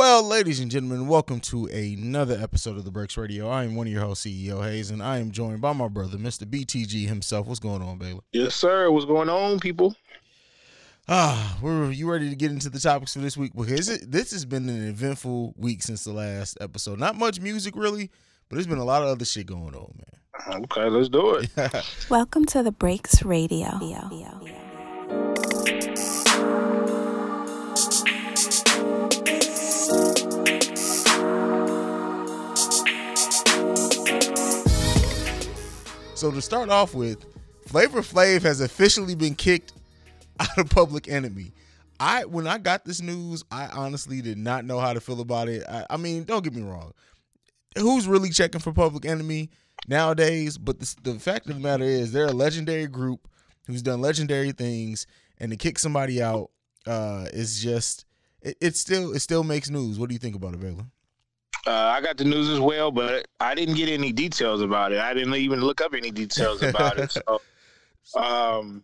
Well, ladies and gentlemen, welcome to another episode of the Breaks Radio. I am one of your hosts, CEO Haize, and I am joined by my brother, Mr. BTG himself. What's going on, Baylor? Yes, sir. What's going on, people? Ah, we're you ready to get into the topics for this week? Because it, this has been an eventful week since the last episode. Not much music, really, but there's been a lot of other shit going on, man. Okay, let's do it. Welcome to the Breaks Radio. So to start off with, Flavor Flav has officially been kicked out of Public Enemy. I when I got this news, I honestly did not know how to feel about it. I, I mean, don't get me wrong. Who's really checking for Public Enemy nowadays? But the, the fact of the matter is, they're a legendary group who's done legendary things, and to kick somebody out uh, is just it, it still it still makes news. What do you think about it, Baylor? Uh, I got the news as well, but I didn't get any details about it. I didn't even look up any details about it. So, um,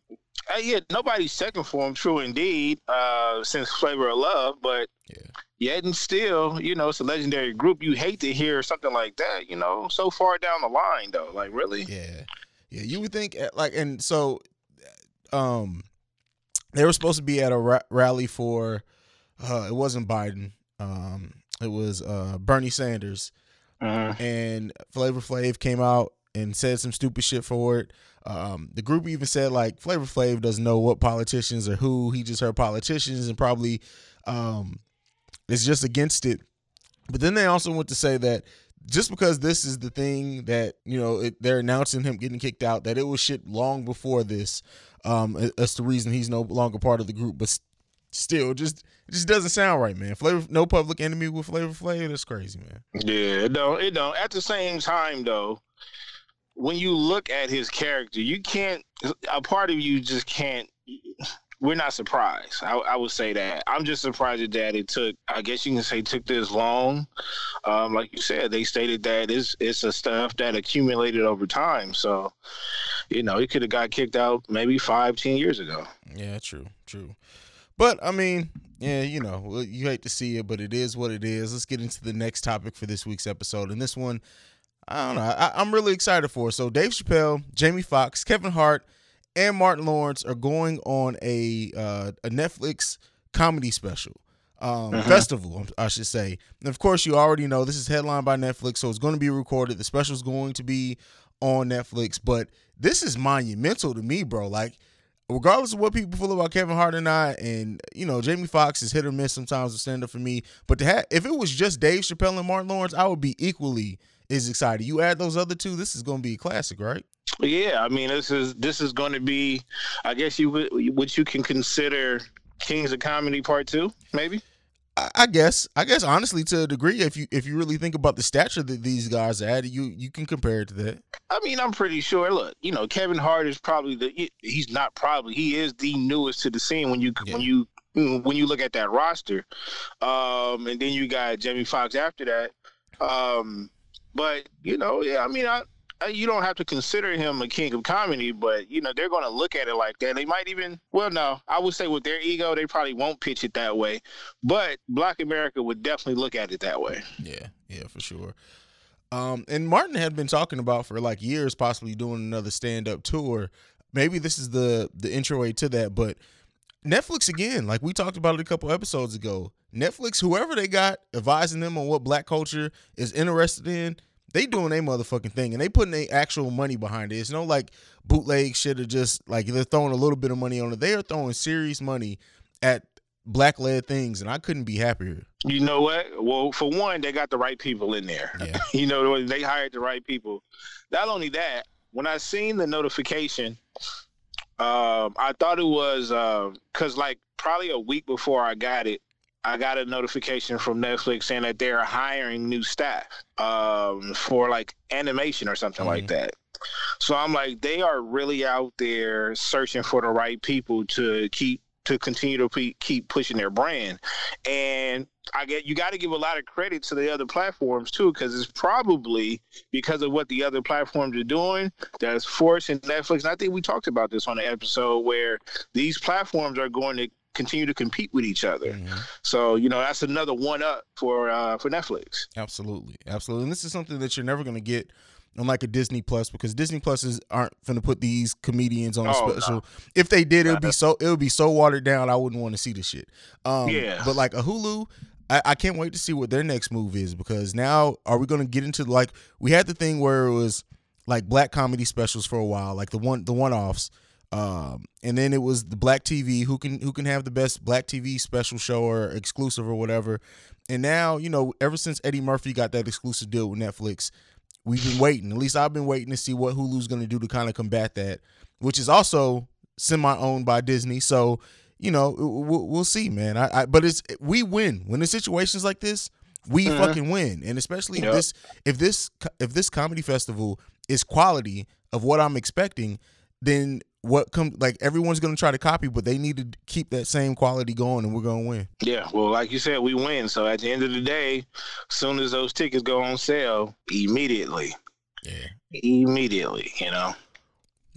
uh, yeah, nobody's checking for him. True indeed, uh, since Flavor of Love, but Yeah. yet and still, you know, it's a legendary group. You hate to hear something like that, you know, so far down the line, though. Like, really? Yeah, yeah. You would think uh, like, and so, um, they were supposed to be at a ra- rally for, uh, it wasn't Biden. Um, it was uh Bernie Sanders, Uh, and Flavor Flav came out and said some stupid shit for it. Um, the group even said like Flavor Flav doesn't know what politicians or who. He just heard politicians and probably um, is just against it. But then they also went to say that just because this is the thing that you know it, they're announcing him getting kicked out, that it was shit long before this. Um, that's the reason he's no longer part of the group. But still, just it just doesn't sound right, man. Flavor, no public enemy with Flavor Flav. That's crazy, man. Yeah, it don't. It don't. At the same time, though, when you look at his character, you can't. A part of you just can't. We're not surprised. I, I would say that. I'm just surprised that it took. I guess you can say took this long. Um, like you said, they stated that it's it's a stuff that accumulated over time. So, you know, he could have got kicked out maybe five, ten years ago. Yeah, true, true. But I mean, yeah, you know, you hate to see it, but it is what it is. Let's get into the next topic for this week's episode, and this one, I don't know, I, I'm really excited for. So Dave Chappelle, Jamie Foxx, Kevin Hart, and Martin Lawrence are going on a uh, a Netflix comedy special. Um, Mhm. festival, I should say. And of course, you already know this is headlined by Netflix, so it's going to be recorded. The special is going to be on Netflix, but this is monumental to me, bro. Like, regardless of what people feel about Kevin Hart or not, and you know, Jamie Foxx is hit or miss sometimes with stand up for me. But to have, if it was just Dave Chappelle and Martin Lawrence, I would be equally as excited. You add those other two, this is going to be a classic, right? Yeah, I mean, this is this is going to be, I guess you what you can consider Kings of Comedy Part Two, maybe. I, guess, I guess, honestly, to a degree, if you if you really think about the stature that these guys had, you you can compare it to that. I mean, I'm pretty sure. Look, you know, Kevin Hart is probably the he's not probably he is the newest to the scene when you Yeah. when you when you look at that roster, um, and then you got Jamie Foxx after that. Um, but you know, yeah, I mean, I you don't have to consider him a king of comedy, but you know they're going to look at it like that. They might even, well, no, I would say with their ego, they probably won't pitch it that way, but Black America would definitely look at it that way. Yeah, yeah, for sure. Um, and Martin had been talking about for like years, possibly doing another stand up tour. Maybe this is the the intro to that, but Netflix again, like we talked about it a couple episodes ago. Netflix, whoever they got advising them on what black culture is interested in, they doing their motherfucking thing and they putting their actual money behind it. It's no like bootleg shit or just like they're throwing a little bit of money on it. They are throwing serious money at black led things, and I couldn't be happier. You know what? Well, for one, they got the right people in there. Yeah. you know, they hired the right people. Not only that, when I seen the notification, um, I thought it was because, like, probably a week before I got it, I got a notification from Netflix saying that they're hiring new staff um, for like animation or something like that. So I'm like, they are really out there searching for the right people to keep to continue to pe- keep pushing their brand. And I get you got to give a lot of credit to the other platforms too, because it's probably because of what the other platforms are doing that's forcing Netflix. And I think we talked about this on the episode where these platforms are going to continue to compete with each other. Mhm. So you know that's another one up for uh, for Netflix. Absolutely, absolutely. And this is something that you're never going to get on like a Disney Plus because Disney Pluses aren't going to put these comedians on a Oh, no. special. If they did, it would be so it would be so watered down. I wouldn't want to see the shit. Um, Yeah. But like a Hulu. I, I can't wait to see what their next move is because now are we going to get into like we had the thing where it was like black comedy specials for a while, like the one the one offs, um, and then it was the black TV who can who can have the best black TV special show or exclusive or whatever. And now you know ever since Eddie Murphy got that exclusive deal with Netflix, we've been waiting. At least I've been waiting to see what Hulu's going to do to kind of combat that, which is also semi owned by Disney. So you know we'll, we'll see, man. I, I but it's we win when in situations like this. We Mhm. fucking win, and especially if this if this if this comedy festival is quality of what I'm expecting, then what come like everyone's gonna try to copy, but they need to keep that same quality going, and we're gonna win. Yeah, well, like you said, we win. So at the end of the day, soon as those tickets go on sale, immediately, Yeah, immediately, you know.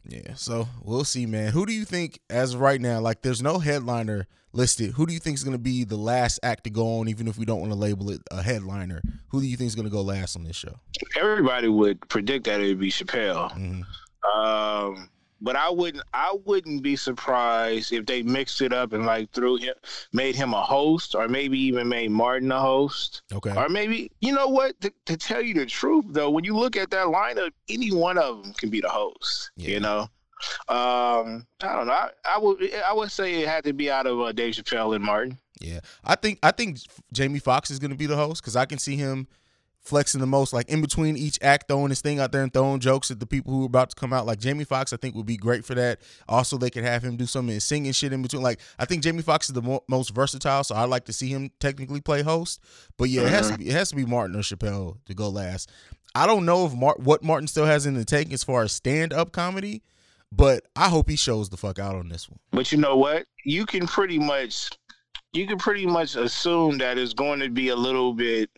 yeah. So we'll see, man. Who do you think, as of right now, like there's no headliner listed? Who do you think is gonna be the last act to go on, even if we don't want to label it a headliner? Who do you think is gonna go last on this show? Everybody would predict that it would be Chappelle. Mhm. Um, but I wouldn't. I wouldn't be surprised if they mixed it up and like threw him, made him a host, or maybe even made Martin a host, Okay. or maybe you know what? To, to tell you the truth, though, when you look at that lineup, any one of them can be the host. Yeah. You know. Um, I don't know. I, I would. I would say it had to be out of uh, Dave Chappelle and Martin. Yeah, I think I think Jamie Foxx is going to be the host because I can see him flexing the most, like in between each act, throwing his thing out there and throwing jokes at the people who are about to come out. Like Jamie Foxx, I think would be great for that. Also, they could have him do some of singing shit in between. Like I think Jamie Foxx is the mo- most versatile, so I'd like to see him technically play host. But yeah, it has to be it has to be Martin or Chappelle to go last. I don't know if Mar- what Martin still has in the tank as far as stand up comedy, but I hope he shows the fuck out on this one. But you know what? You can pretty much, you can pretty much assume that it's going to be a little bit.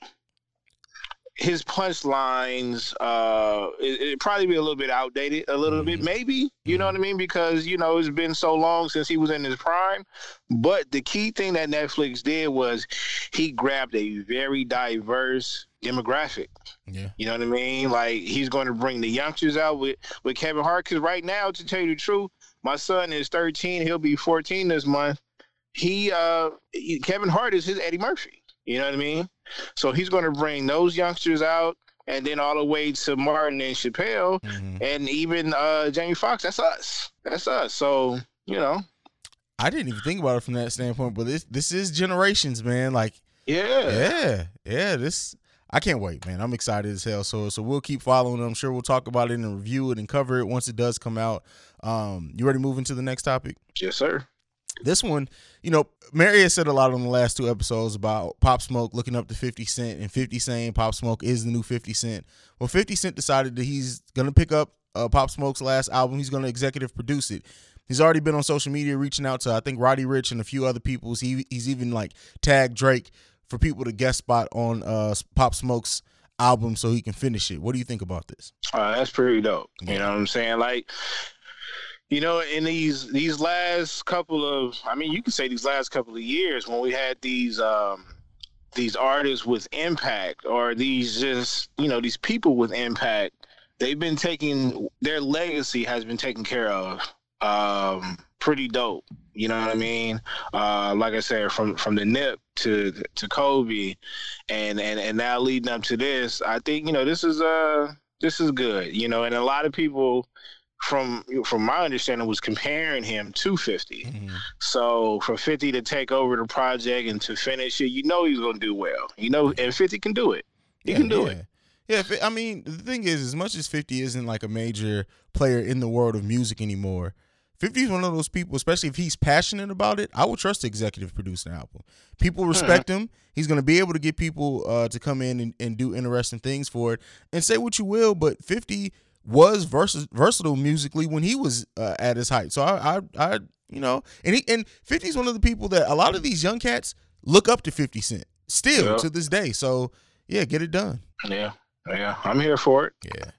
His punchlines, uh, it, it probably be a little bit outdated, a little bit, Mhm. maybe. You know what I mean? Because you know it's been so long since he was in his prime. But the key thing that Netflix did was he grabbed a very diverse demographic. Yeah. You know what I mean? Like he's going to bring the youngsters out with with Kevin Hart. Because right now, to tell you the truth, my son is 13. He'll be 14 this month. He, uh, he- Kevin Hart is his Eddie Murphy. You know what I mean? So he's going to bring those youngsters out, and then all the way to Martin and Chappelle, Mhm. and even uh, Jamie Foxx. That's us. That's us. So you know, I didn't even think about it from that standpoint, but this this is generations, man. Like, yeah. yeah, yeah. This I can't wait, man. I'm excited as hell. So so we'll keep following. it. I'm sure we'll talk about it and review it and cover it once it does come out. Um, you ready to move into the next topic? Yes, sir. This one, you know, Mary has said a lot on the last two episodes about Pop Smoke looking up to 50 Cent and 50 saying Pop Smoke is the new 50 Cent. Well, 50 Cent decided that he's going to pick up uh, Pop Smoke's last album. He's going to executive produce it. He's already been on social media reaching out to, I think, Roddy Ricch and a few other people. He, he's even like tagged Drake for people to guest spot on uh, Pop Smoke's album so he can finish it. What do you think about this? Uh, that's pretty dope. Yeah. You know what I'm saying? Like, you know, in these these last couple of, I mean, you can say these last couple of years when we had these um these artists with impact or these just you know these people with impact, they've been taking their legacy has been taken care of. Um, pretty dope. You know what I mean? Uh, like I said, from from the Nip to to Kobe, and and and now leading up to this, I think you know this is uh this is good. You know, and a lot of people from from my understanding was comparing him to 50. So for 50 to take over the project and to finish it, you know he's gonna do well. You know, and 50 can do it. He can do yeah. it. Yeah, I mean, the thing is, as much as 50 isn't like a major player in the world of music anymore, 50 is one of those people, especially if he's passionate about it, I would trust the executive produce an album. People respect him. He's going to be able to get people uh, to come in and, and do interesting things for it. And say what you will, but 50 was vers- versatile musically when he was uh, at his height. So I, I, I, you know, and he, and 50 is one of the people that a lot of these young cats look up to 50 Cent still Yeah. to this day. So yeah, get it done. Yeah, yeah. I'm here for it. Yeah.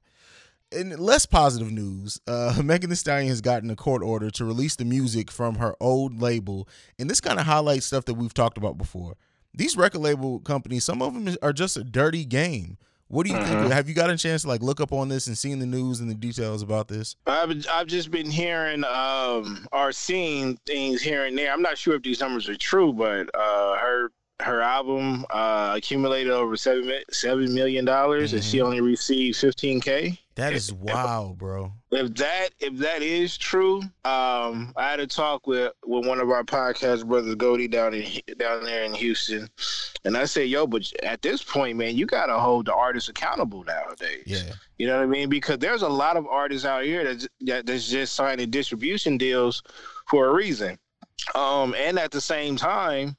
in less positive news, uh, Megan Thee Stallion has gotten a court order to release the music from her old label, and this kind of highlights stuff that we've talked about before. These record label companies, some of them are just a dirty game. What do you Mhm. think? Have you got a chance to like look up on this and seeing the news and the details about this? I've I've just been hearing um or seeing things here and there. I'm not sure if these numbers are true, but uh her her album uh accumulated over seven seven million dollars and she only received 15k. That is wild, bro. If that if that is true, um, I had a talk with with one of our podcast brothers, Goldie, down in down there in Houston, and I said, "Yo, but at this point, man, you got to hold the artists accountable nowadays." Yeah, You know what I mean? Because there's a lot of artists out here that's, that that's just signing distribution deals for a reason. Um, and at the same time,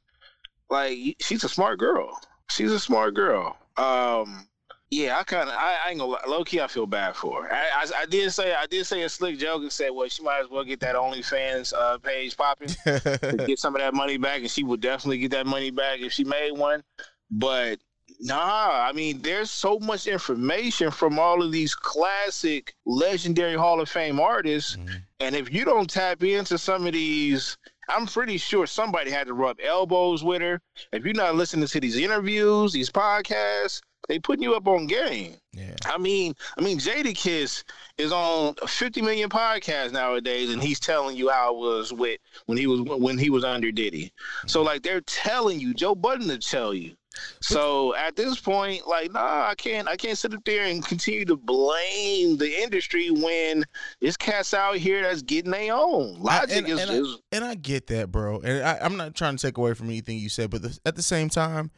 like she's a smart girl. She's a smart girl. Um, yeah, I kind of, I, I ain't gonna low key, I feel bad for her. I, I, I did say, I did say a slick joke and said, well, she might as well get that OnlyFans uh, page popping to get some of that money back, and she would definitely get that money back if she made one. But nah, I mean, there's so much information from all of these classic, legendary Hall of Fame artists, Mhm. and if you don't tap into some of these, I'm pretty sure somebody had to rub elbows with her. If you're not listening to these interviews, these podcasts, they putting you up on game. yeah. I mean, I mean, Jadakiss is on 50 million podcasts nowadays, and he's telling you how it was with when he was when he was under Diddy. So mm-hmm. like they're telling you, Joe Budden to tell you. So at this point, like, nah, I can't, I can't sit up there and continue to blame the industry when it's cats out here that's getting their own. Logic and- is, and I- is And I get that, bro. And I, I'm not trying to take away from anything you said, but the, at the same time,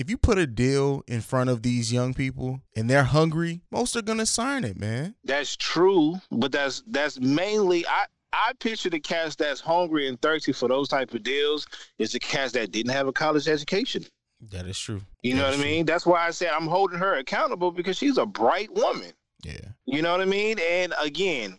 if you put a deal in front of these young people and they're hungry, most are gonna sign it, man. That's true, but that's that's mainly I I picture the cast that's hungry and thirsty for those type of deals is the cast that didn't have a college education. That is true. You That know what I mean? That's why I said I'm holding her accountable because she's a bright woman. Yeah. You know what I mean? And again,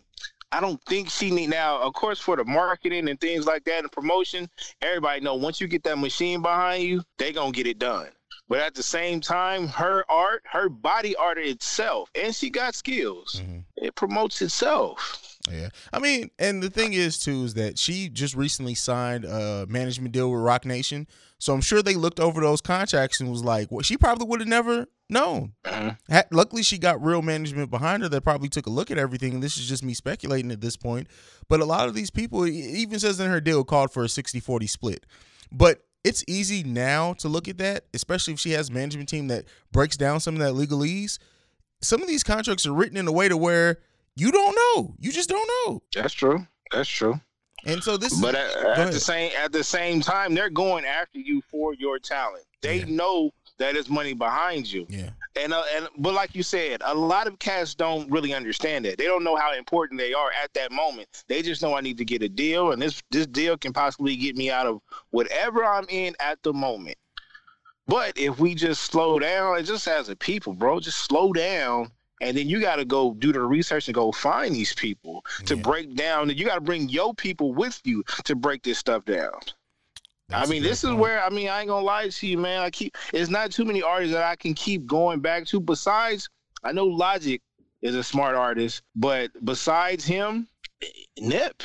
I don't think she need now. Of course, for the marketing and things like that and promotion, everybody know once you get that machine behind you, they gonna get it done. But at the same time, her art, her body art itself, and she got skills. Mhm. It promotes itself. Yeah. I mean, and the thing is too is that she just recently signed a management deal with Roc Nation. So I'm sure they looked over those contracts and was like, well, she probably would have never known. Mhm. Ha- Luckily, she got real management behind her that probably took a look at everything. And this is just me speculating at this point. But a lot of these people, it even says in her deal, called for a 60 40 split. But it's easy now to look at that, especially if she has a management team that breaks down some of that legalese. Some of these contracts are written in a way to where you don't know. You just don't know. That's true. That's true. And so this But is at, at the same at the same time, they're going after you for your talent. They Yeah. know that there's money behind you. yeah. And uh, and but like you said, a lot of cats don't really understand that. They don't know how important they are at that moment. They just know I need to get a deal, and this this deal can possibly get me out of whatever I'm in at the moment. But if we just slow down, and just as a people, bro, just slow down, and then you got to go do the research and go find these people to Yeah. break down. And you got to bring your people with you to break this stuff down. That's I mean, this is where I mean, I ain't gonna lie to you, man. I keep it's not too many artists that I can keep going back to. Besides, I know Logic is a smart artist, but besides him, Nip,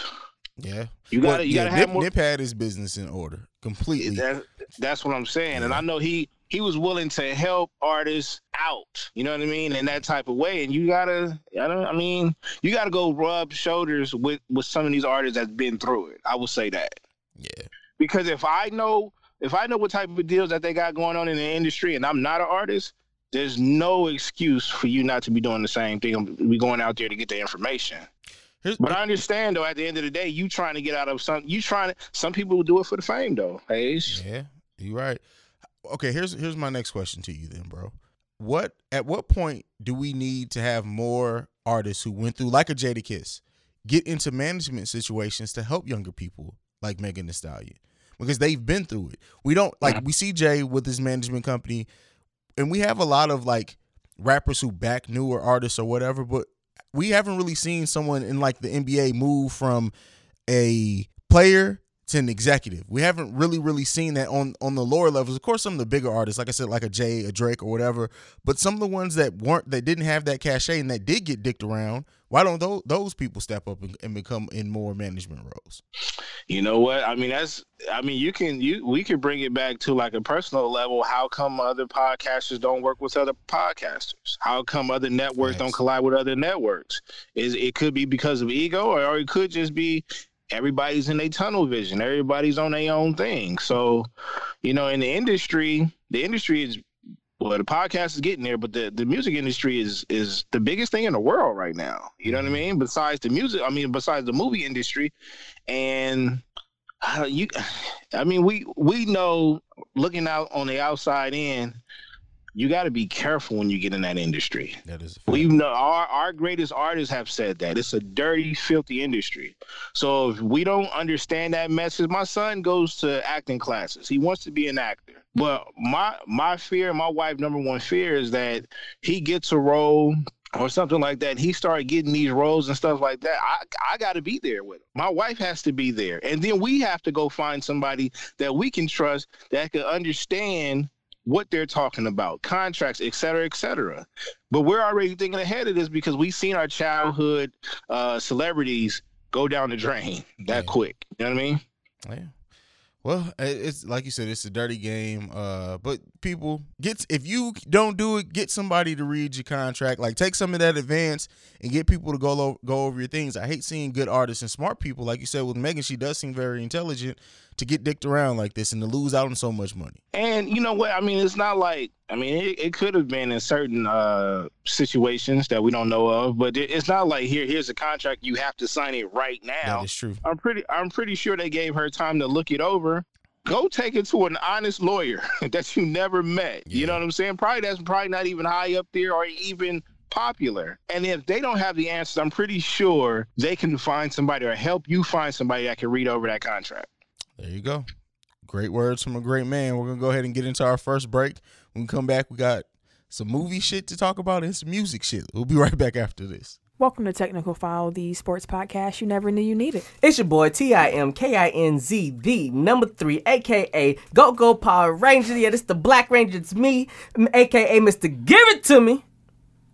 Yeah. you gotta you yeah, gotta Nip, have more. Nip had his business in order completely. That, that's what I'm saying, and I know he he was willing to help artists out. You know what I mean, in that type of way. And you gotta, I don't, I mean, you gotta go rub shoulders with with some of these artists that's been through it. I will say that. yeah. Because if I know if I know what type of deals that they got going on in the industry and I'm not an artist, there's no excuse for you not to be doing the same thing. We going out there to get the information. Here's, But I understand though, at the end of the day, you trying to get out of some you trying to some people will do it for the fame though. Haize. Yeah, you're right. Okay, here's here's my next question to you then, bro. What at what point do we need to have more artists who went through like a Jadakiss get into management situations to help younger people like Megan Thee Stallion? Because they've been through it. We don't like we see Jay with his management company, and we have a lot of like rappers who back newer artists or whatever, but we haven't really seen someone in like the NBA move from a player to an executive. We haven't really, really seen that on on the lower levels. Of course, some of the bigger artists, like I said, like a Jay, a Drake, or whatever. But some of the ones that weren't, that didn't have that cachet and that did get dicked around, why don't those those people step up and, and become in more management roles? You know what? I mean, that's. I mean, you can you we could bring it back to like a personal level. How come other podcasters don't work with other podcasters? How come other networks Yes. don't collide with other networks? Is it could be because of ego, or, or it could just be everybody's in a tunnel vision. Everybody's on their own thing. So, you know, in the industry, the industry is well, the podcast is getting there, but the, the music industry is is the biggest thing in the world right now. You know what I mean? Besides the music, I mean, besides the movie industry, and uh, you, I mean, we we know looking out on the outside in, you got to be careful when you get in that industry. That is We know our, our greatest artists have said that it's a dirty, filthy industry. So if we don't understand that message, my son goes to acting classes. He wants to be an actor. But my my fear, my wife number one fear is that he gets a role or something like that. He started getting these roles and stuff like that. I I got to be there with him. My wife has to be there, and then we have to go find somebody that we can trust that can understand what they're talking about, contracts, et cetera, et cetera. But we're already thinking ahead of this because we've seen our childhood uh, celebrities go down the drain that Yeah. quick. You know what I mean? Yeah. Well, it's like you said, it's a dirty game. Uh, but people get if you don't do it, get somebody to read your contract. Like take some of that advance and get people to go lo- go over your things. I hate seeing good artists and smart people, like you said with Megan. She does seem very intelligent to get dicked around like this and to lose out on so much money. And you know what? I mean, it's not like I mean, it, it could have been in certain uh, situations that we don't know of, but it, it's not like here, here's a contract, you have to sign it right now. That is true. I'm pretty, I'm pretty sure they gave her time to look it over. Go take it to an honest lawyer that you never met. You know what I'm saying? Probably that's probably not even high up there or even popular. And if they don't have the answers, I'm pretty sure they can find somebody or help you find somebody that can read over that contract. There you go. Great words from a great man. We're gonna go ahead and get into our first break. When we come back, we got some movie shit to talk about and some music shit. We'll be right back after this. Welcome to Technical File, the sports podcast you never knew you needed. It's your boy T I M K I N Z, the number three, aka Go Go Power Ranger. Yeah, this the Black Ranger. It's me, aka Mr. Give It To Me.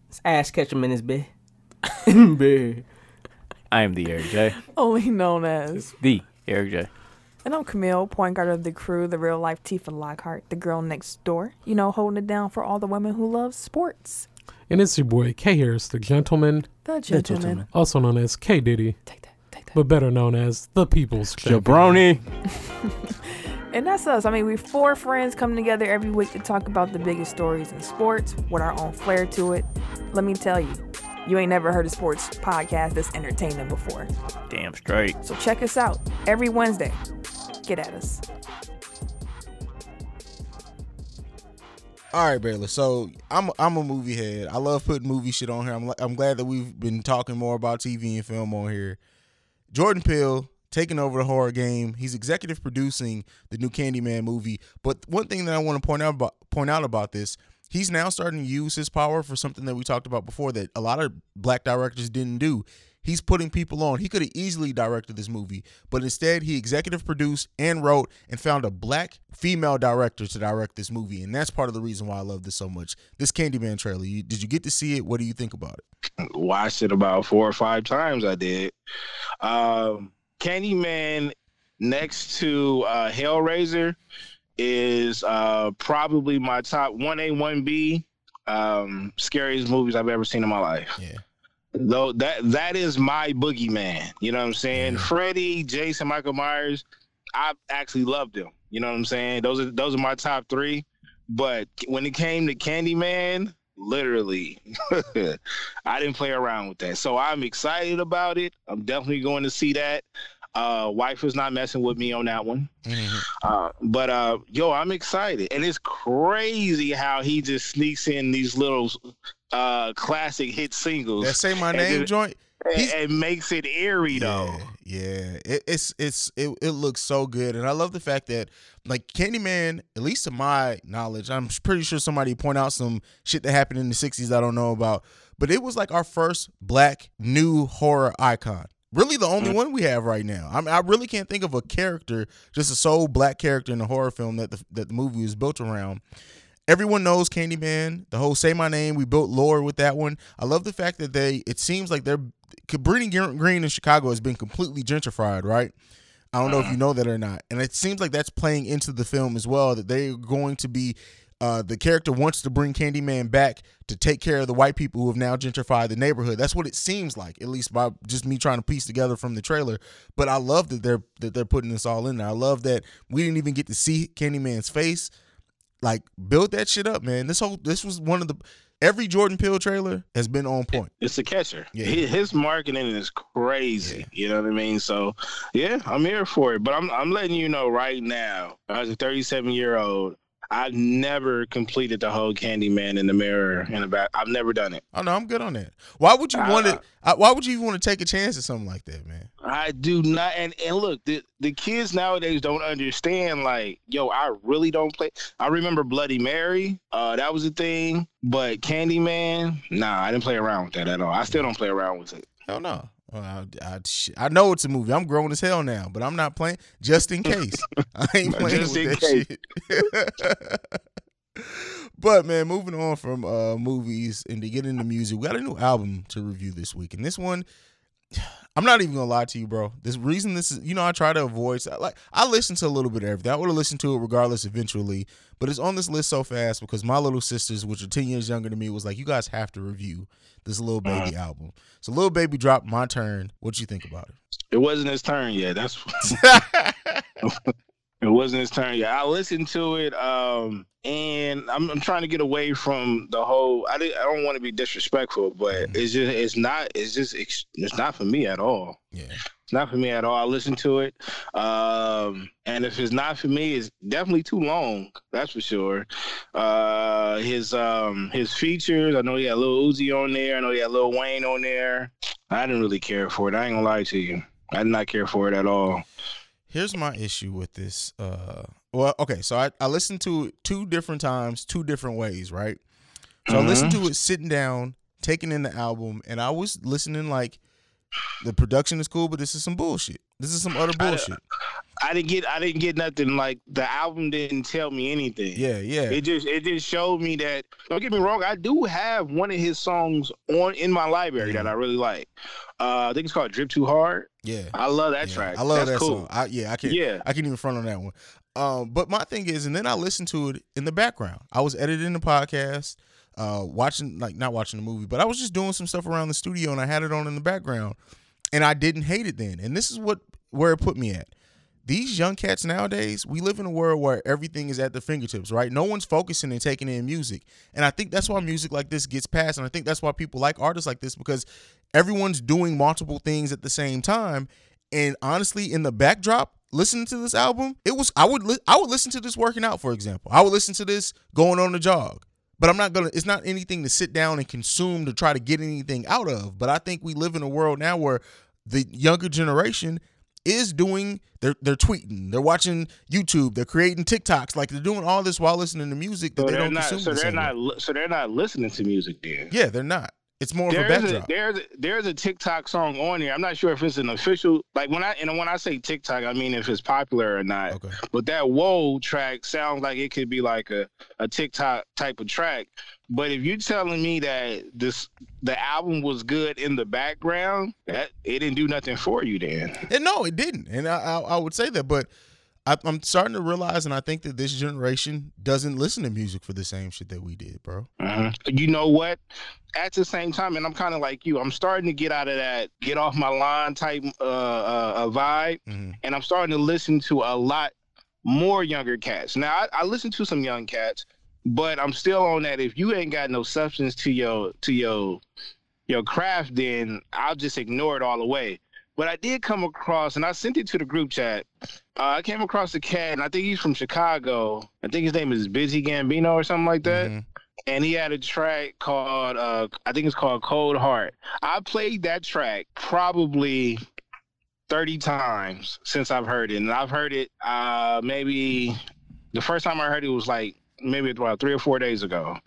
It's Ash Ketchum in his bed. bed. I am the Eric J. Only known as. The Eric J. And I'm Camille, point guard of the crew, the real life Tifa Lockhart, the girl next door. You know, holding it down for all the women who love sports. And it's your boy K Harris, the gentleman, The gentleman. gentleman. also known as K Diddy, Take that, take that. but better known as the People's Jabroni. And that's us. I mean, we're four friends coming together every week to talk about the biggest stories in sports with our own flair to it. Let me tell you, you ain't never heard a sports podcast that's entertaining before. Damn straight. So check us out every Wednesday. Get at us. All right, Baylor. So I'm I'm a movie head. I love putting movie shit on here. I'm I'm glad that we've been talking more about TV and film on here. Jordan Peele taking over the horror game. He's executive producing the new Candyman movie. But one thing that I want to point out about point out about this, he's now starting to use his power for something that we talked about before that a lot of black directors didn't do. He's putting people on. He could have easily directed this movie, but instead he executive produced and wrote and found a black female director to direct this movie, and that's part of the reason why I love this so much. This Candyman trailer, you, did you get to see it? What do you think about it? watched it about four or five times. I did. Um, Candyman next to uh, Hellraiser is uh, probably my top one A one B um, scariest movies I've ever seen in my life. Yeah. Though that that is my boogeyman. You know what I'm saying? Freddy, Jason, Michael Myers. I actually loved them. You know what I'm saying? Those are those are my top three. But when it came to Candyman, literally, I didn't play around with that. So I'm excited about it. I'm definitely going to see that. Uh, wife is not messing with me on that one. Uh, but uh, yo, I'm excited, and it's crazy how he just sneaks in these little uh, classic hit singles. That say my name it- joint. he's- makes it eerie though. Yeah, yeah. It, it's it's it, it looks so good, and I love the fact that like Candyman, at least to my knowledge, I'm pretty sure somebody point out some shit that happened in the '60s I don't know about, but it was like our first black new horror icon. really the only one we have right now. I mean, I really can't think of a character, just a sole black character in a horror film that the that the movie was built around. Everyone knows Candyman. The whole "Say My Name." We built lore with that one. I love the fact that they. It seems like they're Cabrini Green in Chicago has been completely gentrified, right? I don't know if you know that or not, and it seems like that's playing into the film as well. That they're going to be. Uh, the character wants to bring Candyman back to take care of the white people who have now gentrified the neighborhood. That's what it seems like, at least by just me trying to piece together from the trailer. But I love that they're that they're putting this all in there. I love that we didn't even get to see Candyman's face like build that shit up, man. This whole this was one of the every Jordan Peele trailer has been on point. It's a catcher. Yeah. His, his marketing is crazy. Yeah. You know what I mean? So yeah, I'm here for it. But I'm I'm letting you know right now, as a 37 year old, I've never completed the whole Candyman in the mirror in the back. I've never done it. Oh no, I'm good on that. Why would you Uh, want to? Why would you even want to take a chance at something like that, man? I do not. And and look, the the kids nowadays don't understand. Like, yo, I really don't play. I remember Bloody Mary. Uh, that was a thing. But Candyman, nah, I didn't play around with that at all. I still don't play around with it. Hell no. Well, I, I, I know it's a movie. I'm grown as hell now, but I'm not playing just in case. I ain't playing Just with in that shit. but man, moving on from uh, movies and to get into music, we got a new album to review this week, and this one, I'm not even gonna lie to you, bro. This reason this is, you know, I try to avoid. Like I listen to a little bit of everything. I would have listened to it regardless eventually, but it's on this list so fast because my little sisters, which are 10 years younger than me, was like, you guys have to review this little uh-huh. baby album. So Lil Baby dropped my turn. What you think about it? It wasn't his turn yet. That's it? Wasn't his turn yet. I listened to it, um, and I'm, I'm trying to get away from the whole. I, I don't want to be disrespectful, but Mhm. it's just it's not it's just it's, it's not for me at all. yeah. It's not for me at all. I listened to it, um, and if it's not for me, it's definitely too long. That's for sure. Uh, his um, his features. I know he had Lil Uzi on there. I know he had Lil Wayne on there. I didn't really care for it. I ain't gonna lie to you. I did not care for it at all. Here's my issue with this. Uh, well, okay, so I, I listened to it two different times, two different ways, right? So I listened to it sitting down, taking in the album, and I was listening like the production is cool, but this is some bullshit. This is some utter bullshit. I didn't get I didn't get nothing like the album didn't tell me anything. Yeah, yeah. It just it just showed me that don't get me wrong, I do have one of his songs on in my library that I really like. Uh, I think it's called Drip Too Hard. Yeah. I love that Yeah, track. I love That's that cool. song. I, yeah, I can't. Yeah. I can't even front on that one. Um, but my thing is, and then I listened to it in the background. I was editing the podcast, uh, watching like not watching the movie, but I was just doing some stuff around the studio, and I had it on in the background, and I didn't hate it then. And this is what where it put me at. These young cats nowadays, we live in a world where everything is at the fingertips, right? No one's focusing and taking in music. And I think that's why music like this gets passed. And I think that's why people like artists like this because everyone's doing multiple things at the same time. And honestly, in the backdrop, listening to this album, it was I would li- I would listen to this working out, for example. I would listen to this going on the jog. But I'm not gonna. It's not anything to sit down and consume to try to get anything out of. But I think we live in a world now where the younger generation is doing. They're they're tweeting. They're watching YouTube. They're creating TikToks. Like they're doing all this while listening to music that So they they're don't not consume. so the they're way. not so they're not listening to music then. Yeah, they're not. It's more of a There's a, there's a, there's a TikTok song on here. I'm not sure if it's an official like when I and when I say TikTok, I mean if it's popular or not. okay. But that "Whoa" track sounds like it could be like a, a TikTok type of track. But if you're telling me that this the album was good in the background, that it didn't do nothing for you then. And no, it didn't. And I, I, I would say that, but I, I'm starting to realize, and I think that this generation doesn't listen to music for the same shit that we did, bro. You know what? At the same time, and I'm kind of like you. I'm starting to get out of that get off my line type uh, uh, vibe, Mhm. and I'm starting to listen to a lot more younger cats. Now I, I listen to some young cats, but I'm still on that. If you ain't got no substance to your to your your craft, then I'll just ignore it all the way. But I did come across, and I sent it to the group chat. Uh, I came across a cat, and I think he's from Chicago. I think his name is Busy Gambino or something like that Mhm. and he had a track called uh I think it's called Cold Heart. I played that track probably 30 times since I've heard it. And I've heard it uh maybe the first time I heard it was like maybe about 3 or 4 days ago.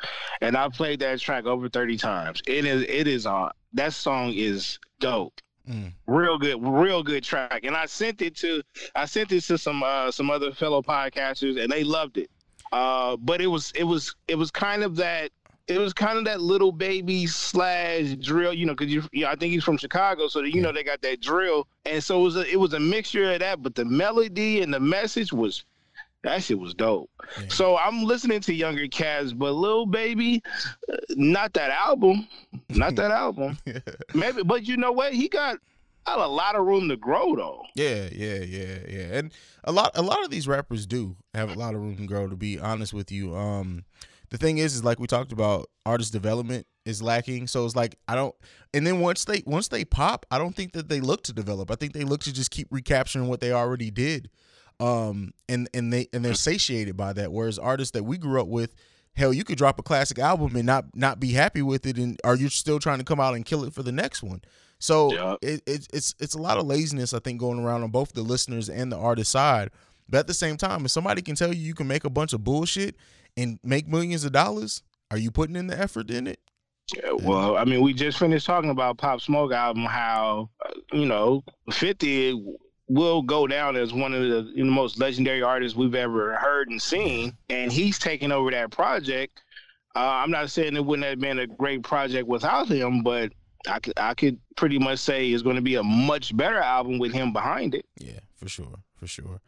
And I played that track over 30 times. It is it is uh that song is dope. Mm. Real good, real good track. And I sent it to I sent it to some uh some other fellow podcasters and they loved it. Uh but it was it was it was kind of that it was kind of that Lil Baby slash drill, you know, because you, you know, I think he's from Chicago, so that, you know they got that drill, and so it was a, it was a mixture of that, but the melody and the message was that shit was dope. Yeah. So I'm listening to younger cats, but Lil Baby, uh, not that album, not that album. Maybe, but you know what? He got got a lot of room to grow though. Yeah, yeah, yeah, yeah. And a lot a lot of these rappers do have a lot of room to grow to be honest with you. Um the thing is is like we talked about artist development is lacking. So it's like I don't and then once they once they pop, I don't think that they look to develop. I think they look to just keep recapturing what they already did. Um and and they and they're satiated by that whereas artists that we grew up with Hell, you could drop a classic album and not not be happy with it, and are you still trying to come out and kill it for the next one? So Yeah. it, it, it's it's a lot of laziness, I think, going around on both the listeners and the artist side. But at the same time, if somebody can tell you you can make a bunch of bullshit and make millions of dollars, are you putting in the effort in it? Yeah, well, I mean, we just finished talking about Pop Smoke album, how uh, you know, Fifty will go down as one of the, know, most legendary artists we've ever heard and seen, and he's taking over that project. Uh, I'm not saying it wouldn't have been a great project without him, but I could I could pretty much say it's going to be a much better album with him behind it. Yeah, for sure, for sure.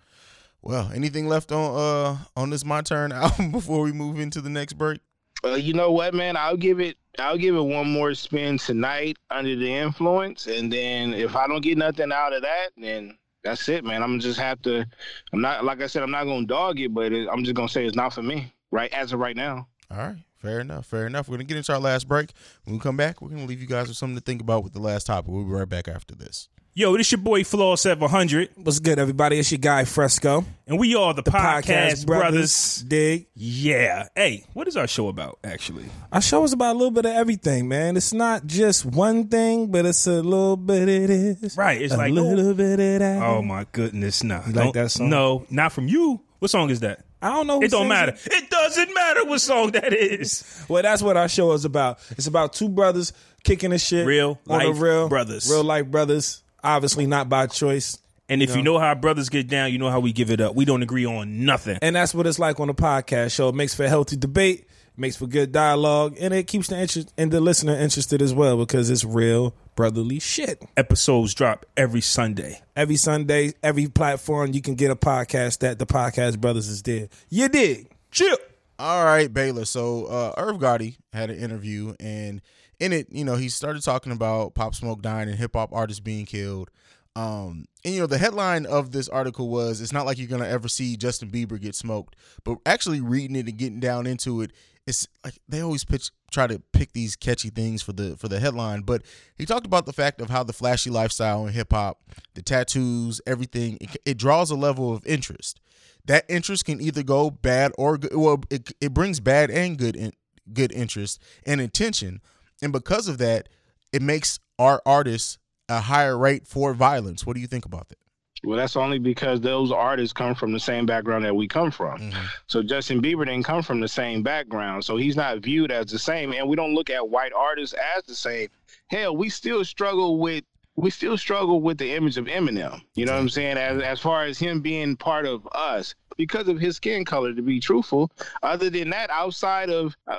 Well, anything left on uh on this my turn album before we move into the next break? Uh, you know what, man? I'll give it. I'll give it one more spin tonight under the influence, and then if I don't get nothing out of that, then that's it, man. I'm just have to. I'm not like I said. I'm not gonna dog it, but it, I'm just gonna say it's not for me, right? As of right now. All right, fair enough, fair enough. We're gonna get into our last break. When we come back, we're gonna leave you guys with something to think about with the last topic. We'll be right back after this. Yo, this your boy Flaw 700, What's good, everybody? It's your guy Fresco, and we are the, Podcast, Brothers. Dig. Yeah. Hey, what is our show about, actually? Our show is about a little bit of everything, man. It's not just one thing, but it's a little bit of this, Right, it's a like, a little oh. bit of that. Oh, my goodness. Nah. You like that song? No, not from you. What song is that? I don't know. It don't matter. It doesn't matter what song that is. Well, that's what our show is about. It's about two brothers kicking the shit, Real life real brothers. real life brothers. Obviously, not by choice. And if you know how brothers get down, you know how we give it up. We don't agree on nothing. And that's what it's like on a podcast show. It makes for a healthy debate, makes for good dialogue, and it keeps the interest and the listener interested as well because it's real brotherly shit. Episodes drop every Sunday. Every Sunday, every platform you can get a podcast that the podcast brothers is there. You dig? Chill. All right, Baylor. So uh Irv Gotti had an interview and in it, you know, he started talking about Pop Smoke dying and hip hop artists being killed. Um, and you know, the headline of this article was it's not like you're gonna ever see Justin Bieber get smoked, but actually reading it and getting down into it, it's like they always pitch try to pick these catchy things for the for the headline. But he talked about the fact of how the flashy lifestyle in hip hop, the tattoos, everything, it, it draws a level of interest that interest can either go bad or good. Well, it, it brings bad and good in, good interest and intention, and because of that, it makes our artists a higher rate for violence. What do you think about that? Well, that's only because those artists come from the same background that we come from. Mm-hmm. So Justin Bieber didn't come from the same background, so he's not viewed as the same. And we don't look at white artists as the same. Hell, we still struggle with we still struggle with the image of Eminem. You know what I'm saying? As as far as him being part of us because of his skin color. To be truthful, other than that, outside of uh,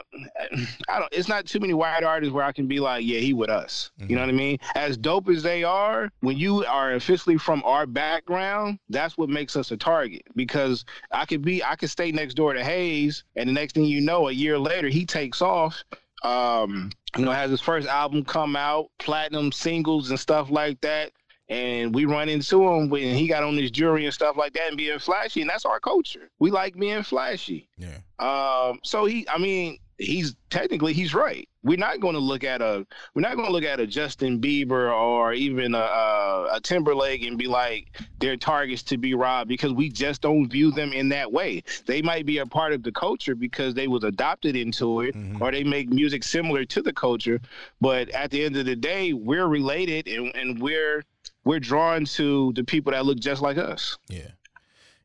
I don't, it's not too many white artists where I can be like, yeah, he with us. You know what I mean? As dope as they are, when you are officially from our background, that's what makes us a target. Because I could be, I could stay next door to Haize, and the next thing you know, a year later, he takes off. Um, you know, has his first album come out, platinum singles and stuff like that. And we run into him when he got on his jury and stuff like that and being flashy, and that's our culture. We like being flashy. Yeah. Um, so he, I mean, he's technically he's right. We're not going to look at a we're not going to look at a Justin Bieber or even a, a, a Timberlake and be like they're targets to be robbed because we just don't view them in that way. They might be a part of the culture because they was adopted into it or they make music similar to the culture, but at the end of the day, we're related and, and we're we're drawn to the people that look just like us. Yeah.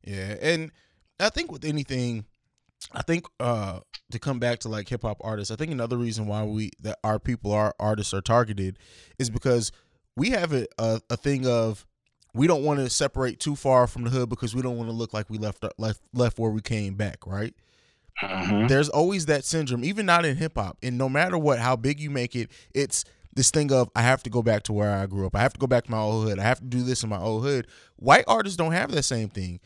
Yeah. And I think with anything, I think uh to come back to like hip hop artists, I think another reason why we that our people our artists are targeted is because we have a, a, a thing of we don't want to separate too far from the hood because we don't want to look like we left left left where we came back, right? Mhm. There's always that syndrome, even not in hip hop. And no matter what, how big you make it, it's this thing of I have to go back to where I grew up. I have to go back to my old hood. I have to do this in my old hood. White artists don't have that same thing.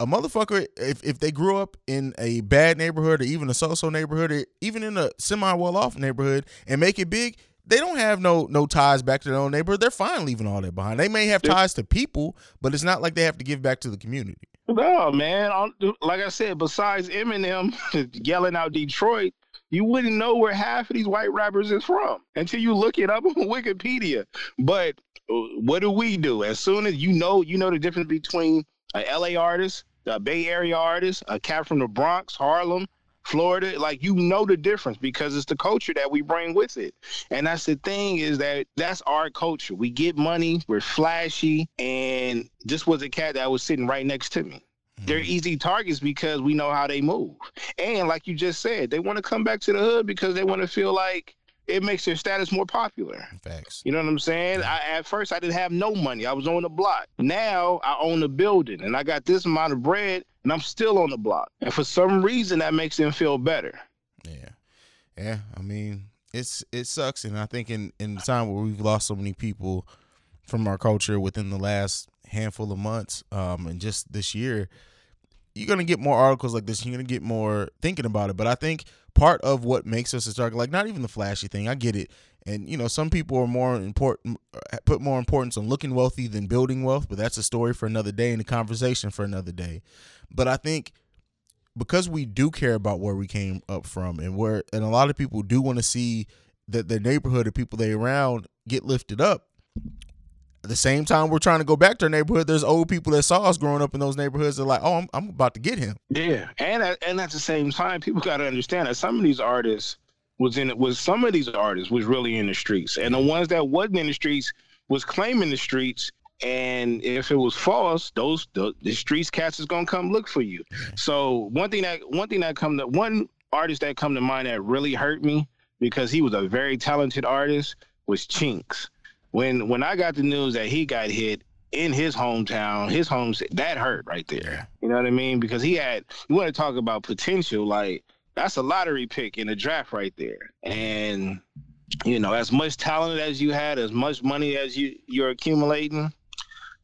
A motherfucker, if, if they grew up in a bad neighborhood or even a so-so neighborhood or even in a semi well-off neighborhood and make it big, they don't have no no ties back to their own neighborhood. They're fine leaving all that behind. They may have ties to people, but it's not like they have to give back to the community. No, man. Like I said, besides Eminem yelling out Detroit, you wouldn't know where half of these white rappers is from until you look it up on Wikipedia. But uh, what do we do? As soon as you know, you know the difference between a LA artist, a Bay Area artist, a cat from the Bronx, Harlem, Florida. Like you know the difference because it's the culture that we bring with it. And that's the thing is that that's our culture. We get money, we're flashy, and this was a cat that was sitting right next to me. They're easy targets because we know how they move. And like you just said, they want to come back to the hood because they want to feel like it makes their status more popular. Facts. You know what I'm saying? I, at first, I didn't have no money. I was on the block. Now I own a building and I got this amount of bread and I'm still on the block. And for some reason, that makes them feel better. Yeah, yeah. I mean, it's it sucks, and I think in in the time where we've lost so many people from our culture within the last handful of months, um, and just this year, you're gonna get more articles like this. You're gonna get more thinking about it. But I think part of what makes us a target, like not even the flashy thing, I get it. And you know, some people are more important, uh, put more importance on looking wealthy than building wealth. But that's a story for another day and a conversation for another day. But I think because we do care about where we came up from and where and a lot of people do want to see that their neighborhood or people they around get lifted up at the same time we're trying to go back to our neighborhood there's old people that saw us growing up in those neighborhoods they're like oh i'm, I'm about to get him Yeah, and at, and at the same time, people got to understand that some of these artists was in was some of these artists was really in the streets, and the ones that wasn't in the streets was claiming the streets. And if it was false, those the, the streets cats is gonna come look for you. So one thing that one thing that come to one artist that come to mind that really hurt me because he was a very talented artist was Chinx. When when I got the news that he got hit in his hometown, his home that hurt right there. You know what I mean? Because he had you want to talk about potential, like that's a lottery pick in a draft right there. And you know, as much talent as you had, as much money as you you're accumulating,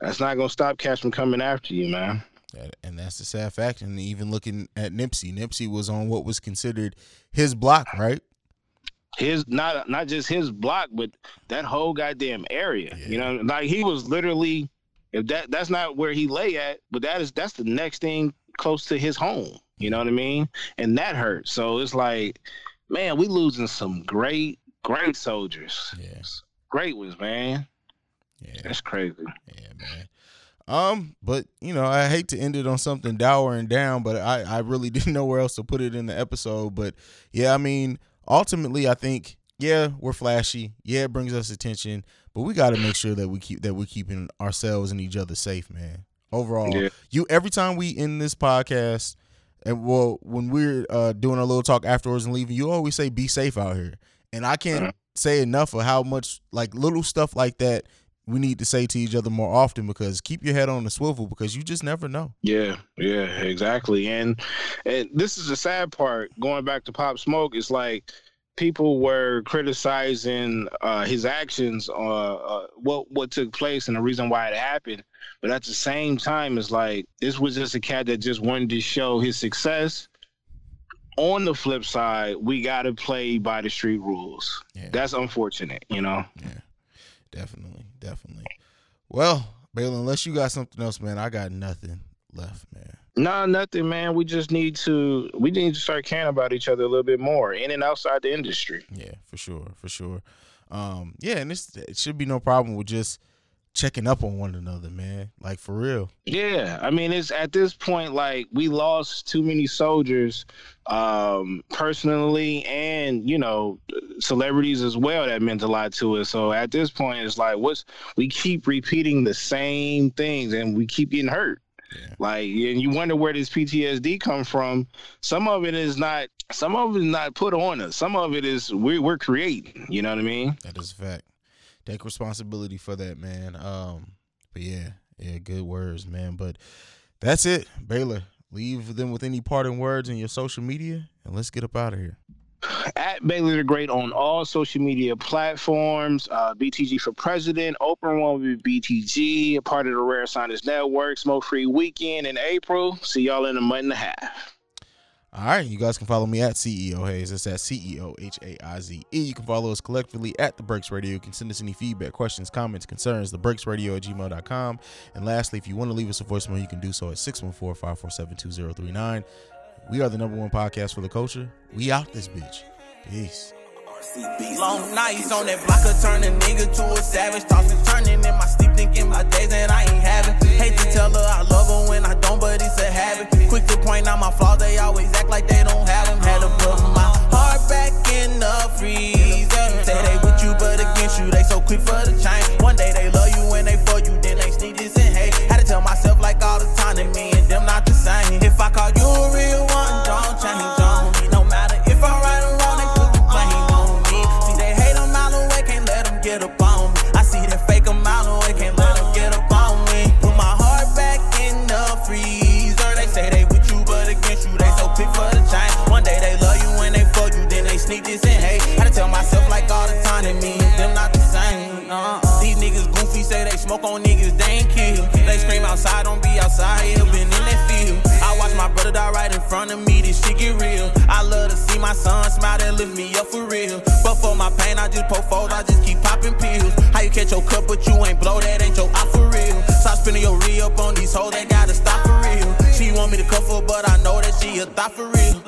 that's not gonna stop cash from coming after you, man. And that's the sad fact and even looking at nipsey nipsey was on what was considered his block right His not not just his block, but that whole goddamn area. You know, like he was literally if that that's not where he lay at, but that is that's the next thing close to his home. You know what I mean? And that hurts. So it's like, man, we losing some great, great soldiers. Yes. Great ones, man. Yeah. That's crazy. Yeah, man. Um, but you know, I hate to end it on something dour and down, but I I really didn't know where else to put it in the episode. But yeah, I mean, ultimately, I think yeah, we're flashy. Yeah, it brings us attention, but we got to make sure that we keep that we're keeping ourselves and each other safe, man. Overall, Yeah. you every time we end this podcast, and well, when we're uh, doing a little talk afterwards and leaving, you always say, "Be safe out here," and I can't say enough of how much like little stuff like that we need to say to each other more often because keep your head on the swivel because you just never know. Yeah, yeah, exactly. And and this is the sad part. Going back to Pop Smoke, it's like people were criticizing uh, his actions, uh, uh, what what took place, and the reason why it happened. But at the same time, it's like this was just a cat that just wanted to show his success. On the flip side, we got to play by the street rules. Yeah. That's unfortunate, you know. Yeah, definitely, definitely. Well, Baylor, unless you got something else, man, I got nothing left, man. Nah, nothing, man. We just need to we need to start caring about each other a little bit more, in and outside the industry. Yeah, for sure, for sure. Um, yeah, and this it should be no problem with just checking up on one another, man. Like for real. Yeah, I mean, it's at this point like we lost too many soldiers, um, personally, and you know, celebrities as well that meant a lot to us. So at this point, it's like what's we keep repeating the same things, and we keep getting hurt. Like, and you wonder where this PTSD come from. Some of it is not. Some of it is not put on us. Some of it is we we're creating. You know what I mean? That is a fact. Take responsibility for that, man. Um, but yeah, yeah, good words, man. But that's it, Baylor. Leave them with any parting words in your social media, and let's get up out of here. At Baylor the Great on all social media platforms. Uh, BTG for President. Open one with BTG. A part of the Rare Science Network. Smoke Free Weekend in April. See y'all in a month and a half. All right, you guys can follow me at CEO Haize. That's at CEO H A I Z E. You can follow us collectively at The Breaks Radio. You can send us any feedback, questions, comments, concerns, TheBreaksRadio at gmail.com. And lastly, if you want to leave us a voicemail, you can do so at 614 547 2039. We are the number one podcast for the culture. We out this bitch. Peace. Long nights on that blocker, turn a nigga to a savage. Tossing, turning in my thinking my days that I ain't having. Hate to tell her I love her when I don't, but it's a habit. Quick to point out my flaws, they always act like they don't have them. Had to put my heart back in the freezer. Say they with you, but against you, they so quick for the change. One day they love you when they for you, then they sneak this and hate. Had to tell myself like all the time that me and them not the same. If I call you a real smoke on niggas, they ain't kill. They scream outside, don't be outside, yeah, been in that field. I watch my brother die right in front of me, this shit get real. I love to see my son smile and lift me up for real. But for my pain, I just poke fold, I just keep popping pills. How you catch your cup, but you ain't blow, that ain't your out for real. Stop spending your re up on these hoes, they gotta stop for real. She want me to cuff her, but I know that she a thought for real.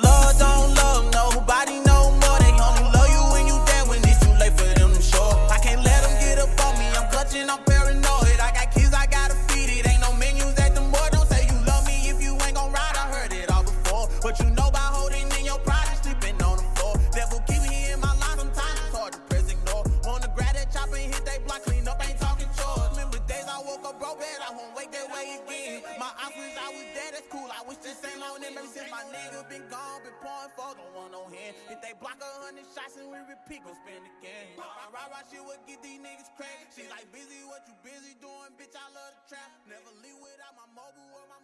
Shots and we repeat, gon' spend again. My rah rah shit would get these niggas crazy. She like busy, what you busy doing, bitch? I love the trap. Never leave without my mobile or my